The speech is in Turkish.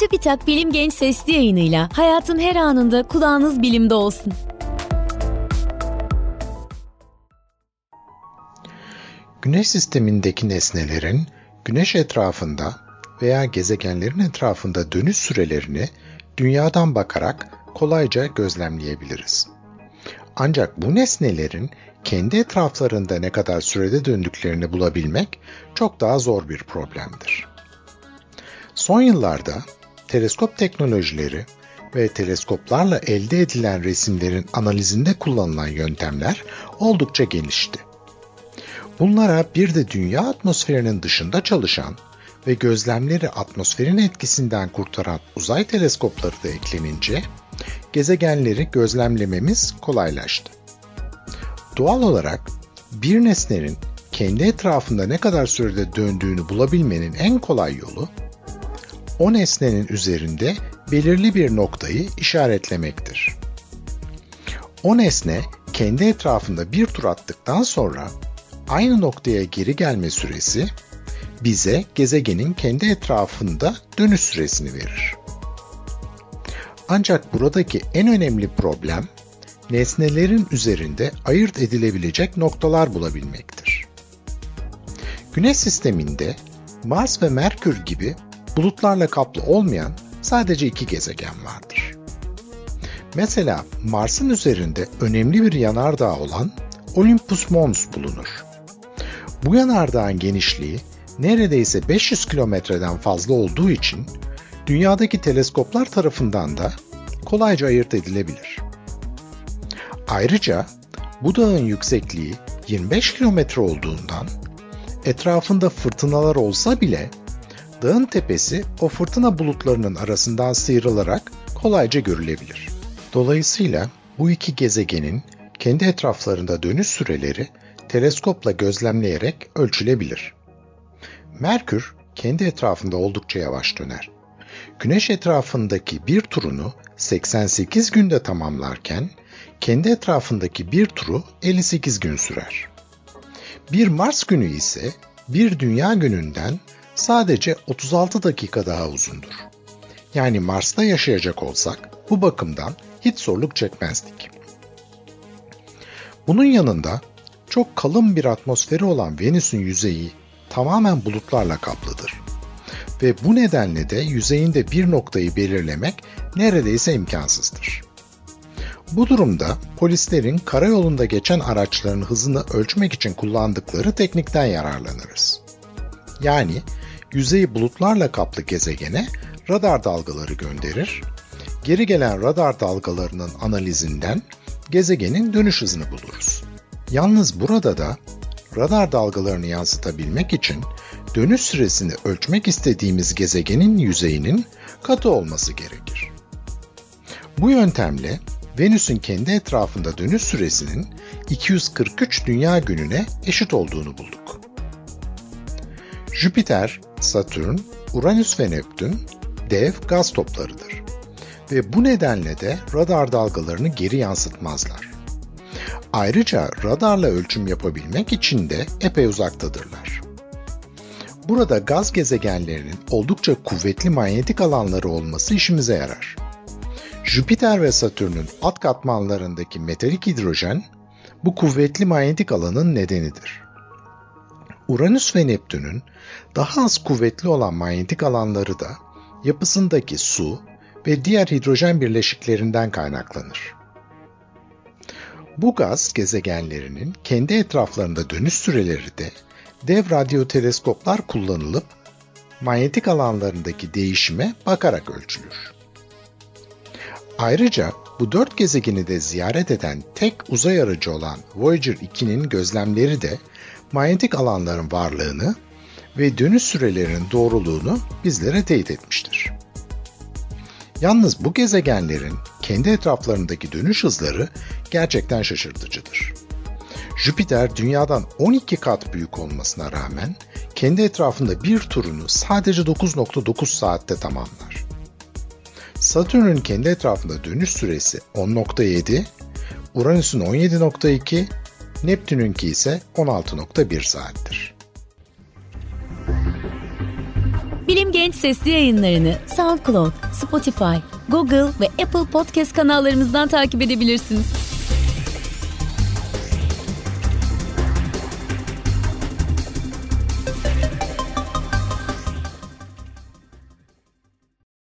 TÜBİTAK Bilim Genç Sesli yayınıyla hayatın her anında kulağınız bilimde olsun. Güneş sistemindeki nesnelerin güneş etrafında veya gezegenlerin etrafında dönüş sürelerini dünyadan bakarak kolayca gözlemleyebiliriz. Ancak bu nesnelerin kendi etraflarında ne kadar sürede döndüklerini bulabilmek çok daha zor bir problemdir. Son yıllarda teleskop teknolojileri ve teleskoplarla elde edilen resimlerin analizinde kullanılan yöntemler oldukça gelişti. Bunlara bir de dünya atmosferinin dışında çalışan ve gözlemleri atmosferin etkisinden kurtaran uzay teleskopları da eklenince gezegenleri gözlemlememiz kolaylaştı. Doğal olarak bir nesnenin kendi etrafında ne kadar sürede döndüğünü bulabilmenin en kolay yolu o nesnenin üzerinde belirli bir noktayı işaretlemektir. O nesne kendi etrafında bir tur attıktan sonra aynı noktaya geri gelme süresi bize gezegenin kendi etrafında dönüş süresini verir. Ancak buradaki en önemli problem nesnelerin üzerinde ayırt edilebilecek noktalar bulabilmektir. Güneş sisteminde Mars ve Merkür gibi bulutlarla kaplı olmayan sadece iki gezegen vardır. Mesela Mars'ın üzerinde önemli bir yanardağ olan Olympus Mons bulunur. Bu yanardağın genişliği neredeyse 500 kilometreden fazla olduğu için dünyadaki teleskoplar tarafından da kolayca ayırt edilebilir. Ayrıca bu dağın yüksekliği 25 kilometre olduğundan etrafında fırtınalar olsa bile dağın tepesi o fırtına bulutlarının arasından sıyrılarak kolayca görülebilir. Dolayısıyla bu iki gezegenin kendi etraflarında dönüş süreleri teleskopla gözlemleyerek ölçülebilir. Merkür kendi etrafında oldukça yavaş döner. Güneş etrafındaki bir turunu 88 günde tamamlarken kendi etrafındaki bir turu 58 gün sürer. Bir Mars günü ise bir dünya gününden sadece 36 dakika daha uzundur. Yani Mars'ta yaşayacak olsak bu bakımdan hiç zorluk çekmezdik. Bunun yanında çok kalın bir atmosferi olan Venüs'ün yüzeyi tamamen bulutlarla kaplıdır. Ve bu nedenle de yüzeyinde bir noktayı belirlemek neredeyse imkansızdır. Bu durumda polislerin karayolunda geçen araçların hızını ölçmek için kullandıkları teknikten yararlanırız. Yani yüzeyi bulutlarla kaplı gezegene radar dalgaları gönderir, geri gelen radar dalgalarının analizinden gezegenin dönüş hızını buluruz. Yalnız burada da radar dalgalarını yansıtabilmek için dönüş süresini ölçmek istediğimiz gezegenin yüzeyinin katı olması gerekir. Bu yöntemle Venüs'ün kendi etrafında dönüş süresinin 243 dünya gününe eşit olduğunu bulduk. Jüpiter, Satürn, Uranüs ve Neptün dev gaz toplarıdır ve bu nedenle de radar dalgalarını geri yansıtmazlar. Ayrıca radarla ölçüm yapabilmek için de epey uzaktadırlar. Burada gaz gezegenlerinin oldukça kuvvetli manyetik alanları olması işimize yarar. Jüpiter ve Satürn'ün alt katmanlarındaki metalik hidrojen bu kuvvetli manyetik alanın nedenidir. Uranüs ve Neptün'ün daha az kuvvetli olan manyetik alanları da yapısındaki su ve diğer hidrojen birleşiklerinden kaynaklanır. Bu gaz gezegenlerinin kendi etraflarında dönüş süreleri de dev radyo teleskoplar kullanılıp manyetik alanlarındaki değişime bakarak ölçülür. Ayrıca bu dört gezegeni de ziyaret eden tek uzay aracı olan Voyager 2'nin gözlemleri de manyetik alanların varlığını ve dönüş sürelerinin doğruluğunu bizlere teyit etmiştir. Yalnız bu gezegenlerin kendi etraflarındaki dönüş hızları gerçekten şaşırtıcıdır. Jüpiter dünyadan 12 kat büyük olmasına rağmen kendi etrafında bir turunu sadece 9.9 saatte tamamlar. Satürn'ün kendi etrafında dönüş süresi 10.7, Uranüs'ün 17.2, Neptün'ünki ise 16.1 saattir. Bilim Genç sesli yayınlarını SoundCloud, Spotify, Google ve Apple Podcast kanallarımızdan takip edebilirsiniz.